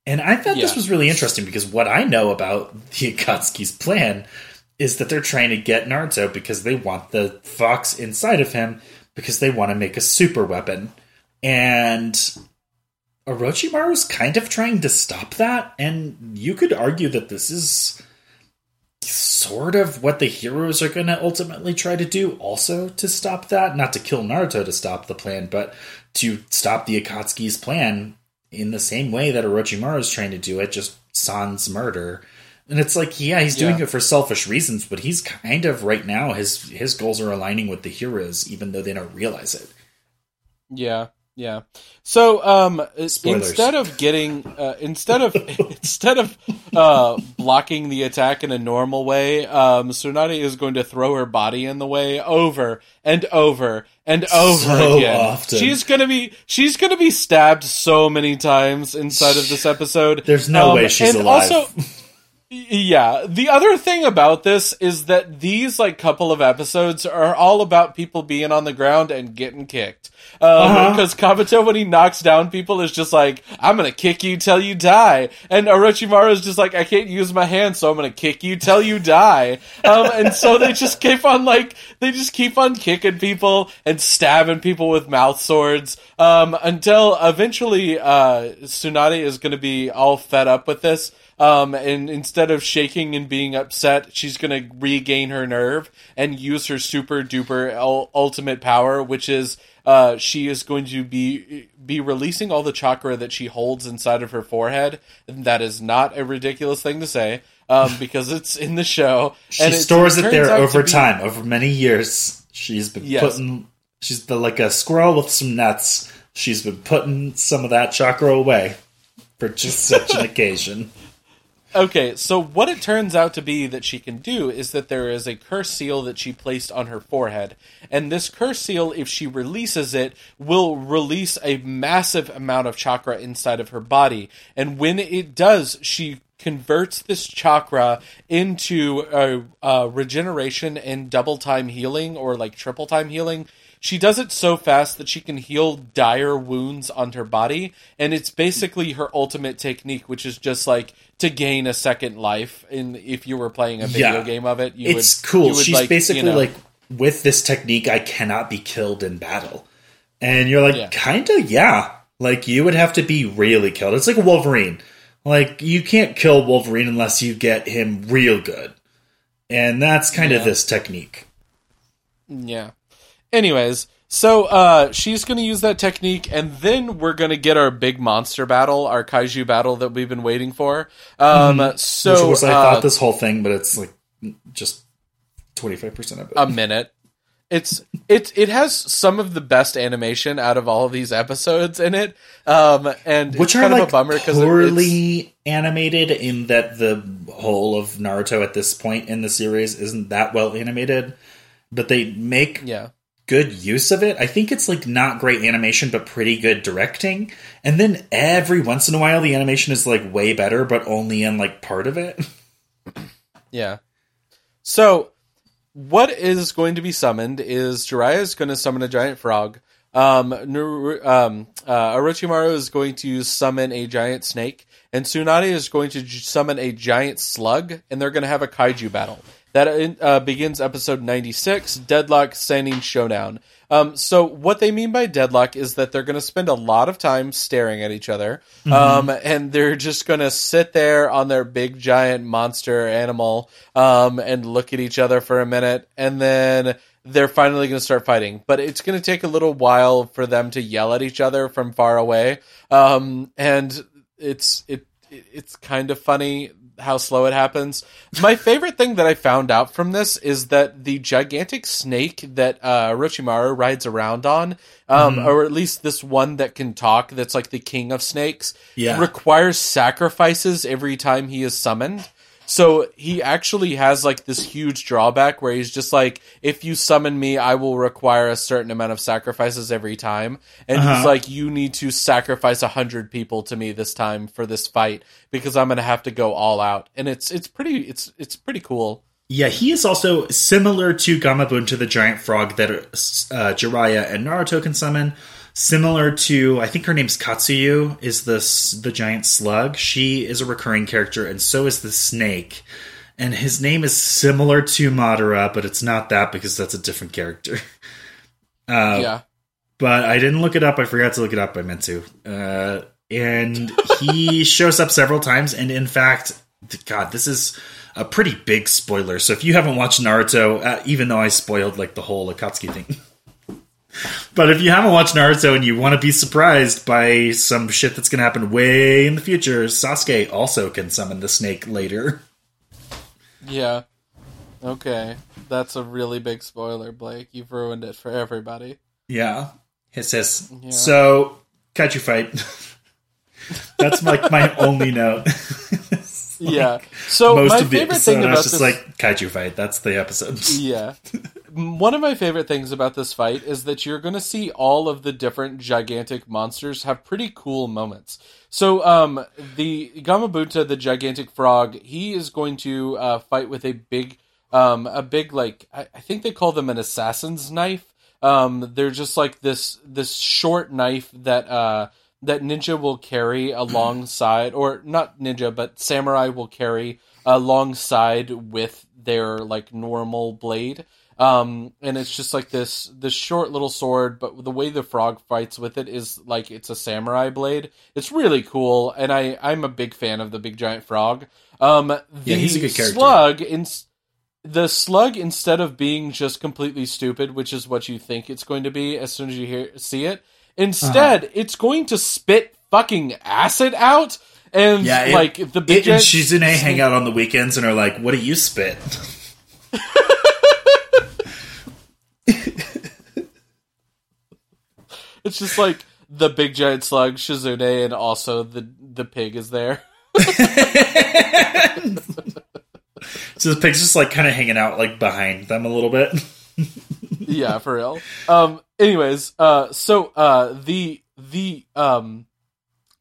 And I thought yeah. this was really interesting because what I know about the Akatsuki's plan is that they're trying to get Naruto because they want the fox inside of him because they want to make a super weapon. And Orochimaru is kind of trying to stop that, and you could argue that this is sort of what the heroes are going to ultimately try to do also to stop that not to kill naruto to stop the plan but to stop the akatsuki's plan in the same way that orochimaru is trying to do it just sans murder. And it's like yeah he's doing yeah. it for selfish reasons but he's kind of right now his his goals are aligning with the heroes even though they don't realize it. Yeah yeah. So um, instead of getting uh, instead of instead of uh, blocking the attack in a normal way, um, Tsunade is going to throw her body in the way over and over and over so again. Often. She's gonna be she's gonna be stabbed so many times inside of this episode. There's no um, way she's alive. Also, yeah. The other thing about this is that these like couple of episodes are all about people being on the ground and getting kicked. Um, uh-huh. Because Kabuto, when he knocks down people, is just like, "I'm gonna kick you till you die," and Orochimaru is just like, "I can't use my hands, so I'm gonna kick you till you die." Um, and so they just keep on like they just keep on kicking people and stabbing people with mouth swords um, until eventually uh, Tsunade is gonna be all fed up with this um, and instead of shaking and being upset, she's going to regain her nerve and use her super duper ultimate power, which is uh, she is going to be be releasing all the chakra that she holds inside of her forehead. And that is not a ridiculous thing to say um, because it's in the show. she and stores it, it there over be, time, over many years. She's been yes. putting. She's the, like a squirrel with some nuts. She's been putting some of that chakra away for just such an occasion. Okay, so what it turns out to be that she can do is that there is a curse seal that she placed on her forehead. And this curse seal, if she releases it, will release a massive amount of chakra inside of her body. And when it does, she converts this chakra into a, a regeneration and double time healing or like triple time healing she does it so fast that she can heal dire wounds on her body, and it's basically her ultimate technique, which is just like to gain a second life. In if you were playing a video yeah. game of it, you it's would, cool. Would She's like, basically you know, like with this technique, I cannot be killed in battle, and you're like, yeah. kinda, yeah. Like you would have to be really killed. It's like Wolverine. Like you can't kill Wolverine unless you get him real good, and that's kind yeah. of this technique. Yeah. Anyways, so uh, she's going to use that technique, and then we're going to get our big monster battle, our kaiju battle that we've been waiting for. Um, mm-hmm. So Which was, I uh, thought this whole thing, but it's like just twenty five percent of it. A minute. It's it it has some of the best animation out of all of these episodes in it, um, and which are kind like of a bummer because poorly animated in that the whole of Naruto at this point in the series isn't that well animated, but they make yeah good use of it. I think it's like not great animation, but pretty good directing. And then every once in a while, the animation is like way better, but only in like part of it. yeah. So, what is going to be summoned is Jiraiya is going to summon a giant frog. Um, um, uh, Orochimaru is going to summon a giant snake, and Tsunade is going to summon a giant slug, and they're going to have a kaiju battle. That uh, begins episode 96, Deadlock Sannin Showdown. Um, so, what they mean by deadlock is that they're going to spend a lot of time staring at each other, mm-hmm. um, and they're just going to sit there on their big giant monster animal um, and look at each other for a minute, and then they're finally going to start fighting. But it's going to take a little while for them to yell at each other from far away. Um, and it's it it's kind of funny how slow it happens. My favorite thing that I found out from this is that the gigantic snake that uh, Orochimaru rides around on, um, mm-hmm. or at least this one that can talk, that's like the king of snakes, yeah. requires sacrifices every time he is summoned. So he actually has like this huge drawback where he's just like, if you summon me, I will require a certain amount of sacrifices every time. And uh-huh. he's like, you need to sacrifice a hundred people to me this time for this fight because I'm gonna have to go all out. And it's it's pretty it's it's pretty cool. Yeah, he is also similar to Gamabunta, the giant frog that uh, Jiraiya and Naruto can summon similar to I think her name's Katsuyu is the the giant slug. She is a recurring character, and so is the snake. And his name is similar to Madara, but it's not that because that's a different character. Uh, yeah, but I didn't look it up. I forgot to look it up. I meant to. Uh, and he shows up several times, and in fact, God, this is a pretty big spoiler. So if you haven't watched Naruto, uh, even though I spoiled like the whole Akatsuki thing. But if you haven't watched Naruto and you want to be surprised by some shit that's going to happen way in the future, Sasuke also can summon the snake later. Yeah. Okay. That's a really big spoiler, Blake. You've ruined it for everybody. Yeah. Hiss hiss. Yeah. So, Kaiju fight. that's like my only note. like yeah. So most my of the favorite episode, thing about I was just this... like kaiju fight. That's the episode. Yeah one of my favorite things about this fight is that you're going to see all of the different gigantic monsters have pretty cool moments. So, um, the Gamabunta, the gigantic frog, he is going to uh, fight with a big, um, a big like I, I think they call them an assassin's knife. Um, they're just like this this short knife that uh, that ninja will carry alongside, or not ninja, but samurai will carry alongside with their like normal blade. Um, and it's just like this this short little sword, but the way the frog fights with it is like it's a samurai blade. It's really cool, and I I'm a big fan of the big giant frog. Um, the yeah, he's a good character. Slug in the slug instead of being just completely stupid, which is what you think it's going to be as soon as you hear see it, instead uh-huh. it's going to spit fucking acid out. And yeah, it, like the big it, and Shizune hang out on the weekends and are like, "What do you spit?" It's just like the big giant slug, Shizune, and also the the pig is there. so the pig's just like kind of hanging out like behind them a little bit. yeah, for real. Um. Anyways, uh, so uh, the the um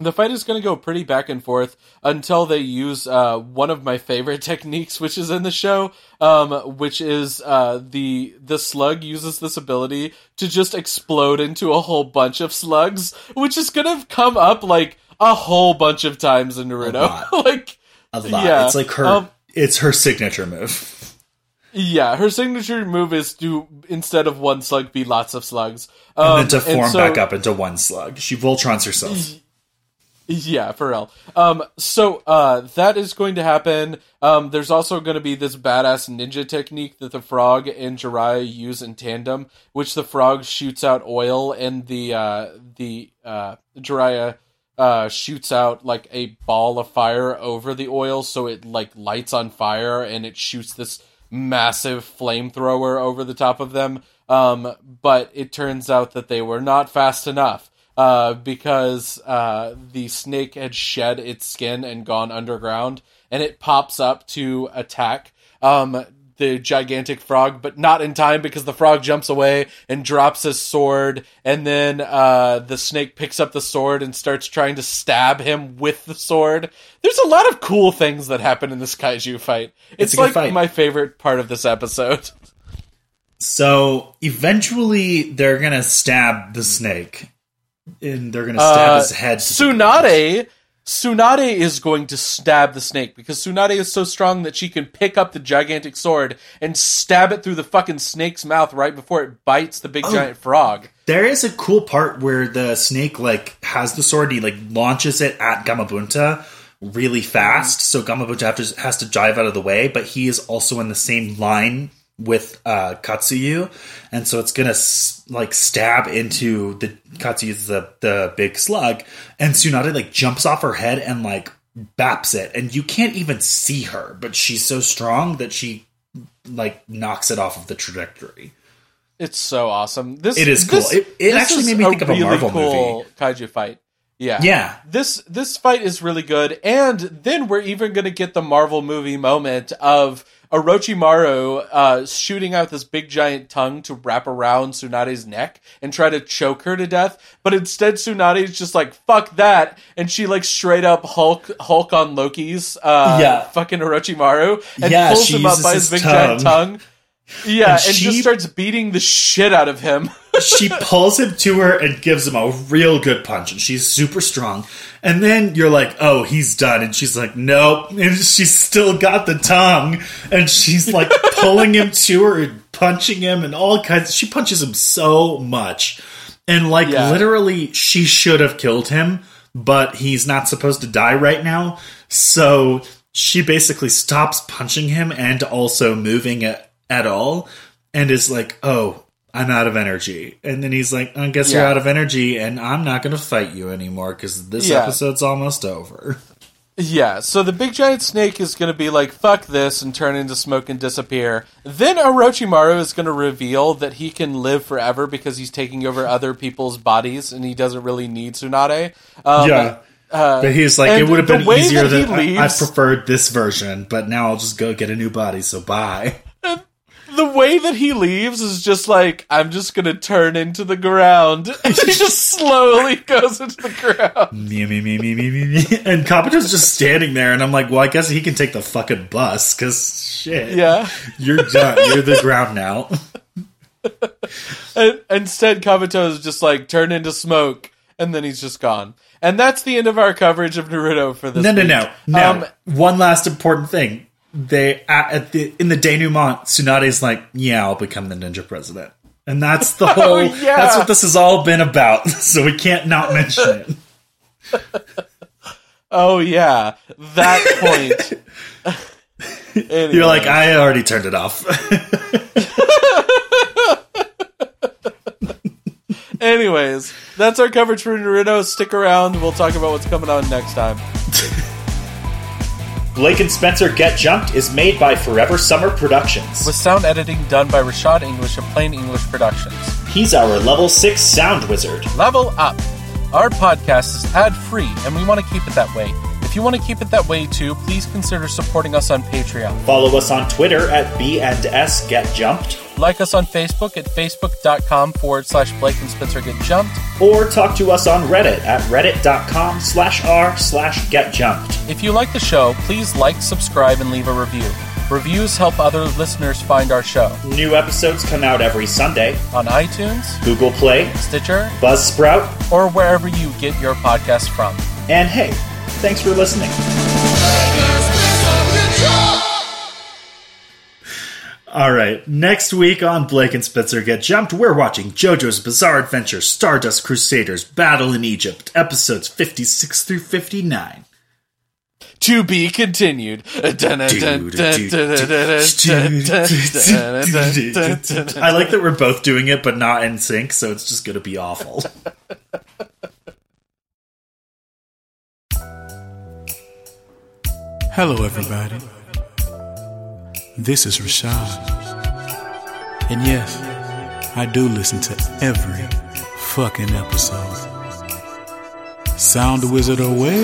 the fight is going to go pretty back and forth until they use uh, one of my favorite techniques, which is in the show, um, which is uh, the the slug uses this ability to just explode into a whole bunch of slugs, which is going to come up like a whole bunch of times in Naruto. like a lot. Yeah, it's like her. Um, it's her signature move. Yeah, her signature move is to instead of one slug be lots of slugs, um, and then to um, form so, back up into one slug. She Voltrons herself. Yeah, for real. Um, so uh, that is going to happen. Um, there's also going to be this badass ninja technique that the frog and Jiraiya use in tandem, which the frog shoots out oil and the uh, the uh, Jiraiya uh, shoots out like a ball of fire over the oil, so it like lights on fire and it shoots this massive flamethrower over the top of them. Um, but it turns out that they were not fast enough uh, because uh, the snake had shed its skin and gone underground, and it pops up to attack um, the gigantic frog, but not in time because the frog jumps away and drops his sword, and then uh, the snake picks up the sword and starts trying to stab him with the sword. There's a lot of cool things that happen in this kaiju fight. It's, it's like fight. my favorite part of this episode. So eventually, they're gonna stab the snake and they're going to stab uh, his head. Tsunade, Tsunade is going to stab the snake because Tsunade is so strong that she can pick up the gigantic sword and stab it through the fucking snake's mouth right before it bites the big oh, giant frog. There is a cool part where the snake like has the sword, he like launches it at Gamabunta really fast, so Gamabunta has to, has to drive out of the way, but he is also in the same line with uh, Katsuyu, and so it's gonna s- like stab into the Katsuyu's the the big slug, and Tsunade like jumps off her head and like baps it, and you can't even see her, but she's so strong that she like knocks it off of the trajectory. It's so awesome. This It is cool. this- It- it actually made me think of a Marvel cool kaiju fight. Yeah, Yeah. This this fight is really good, and then we're even going to get the Marvel movie moment of Orochimaru uh, shooting out this big giant tongue to wrap around Tsunade's neck and try to choke her to death. But instead, Tsunade's just like "fuck that," and she like straight up Hulk Hulk on Loki's uh, Yeah. fucking Orochimaru and Yeah, pulls him up by his big giant tongue. tongue. Yeah, And and, she- just starts beating the shit out of him. She pulls him to her and gives him a real good punch, and she's super strong. And then you're like, "Oh, he's done," and she's like, "Nope," and she's still got the tongue, and she's like pulling him to her and punching him and all kinds. She punches him so much, and like Yeah. literally, she should have killed him, but he's not supposed to die right now, so she basically stops punching him and also moving at, at all, and is like, "Oh." I'm out of energy. And then he's like, I guess you're out of energy, and I'm not going to fight you anymore because this Yeah. episode's almost over. Yeah, so the big giant snake is going to be like, fuck this, and turn into smoke and disappear. Then Orochimaru is going to reveal that he can live forever because he's taking over other people's bodies and he doesn't really need Tsunade. Um, yeah. but he's like, it would have been easier he that I, I preferred this version, but now I'll just go get a new body, so bye. The way that he leaves is just like, I'm just to turn into the ground. And he just slowly goes into the ground. me, me, me, me, me, me, me. And Kabuto's just standing there, and I'm like, well, I guess he can take the fucking bus, because shit. Yeah. You're done. You're the ground now. And instead, Kabuto is just like, turn into smoke. And then he's just gone. And that's the end of our coverage of Naruto for this No, no, no, no. Um, One last important thing. They at, at the in the denouement, Tsunade's like, "Yeah, I'll become the ninja president," and that's the oh, whole. Oh, yeah. That's what this has all been about. So we can't not mention it. Oh yeah, that point. Anyway. You're like, I already turned it off. Anyways, that's our coverage for Naruto. Stick around. We'll talk about what's coming on next time. Blake and Spencer Get Jumped is made by Forever Summer Productions. With sound editing done by Rashad English of Plain English Productions. He's our level six sound wizard. Level up. Our podcast is ad free, and we want to keep it that way. If you want to keep it that way too, please consider supporting us on Patreon. Follow us on Twitter at B and S Get Jumped, Like us on Facebook at facebook.com forward slash Blake and Spencer Get Jumped. or talk to us on Reddit at reddit.com slash r slash Get Jumped. If you like the show, please like, subscribe, and leave a review. Reviews help other listeners find our show New episodes come out every Sunday. on iTunes, Google Play, Stitcher, Buzzsprout, or wherever you get your podcast from. and hey, thanks for listening. All right, next week on Blake and Spencer Get Jumped, we're watching JoJo's Bizarre Adventure Stardust Crusaders Battle in Egypt, episodes 56 through 59. To be continued. I like that we're both doing it, but not in sync, so it's just going to be awful. Hello, everybody. This is Rashad. And yes, I do listen to every fucking episode. Sound Wizard away.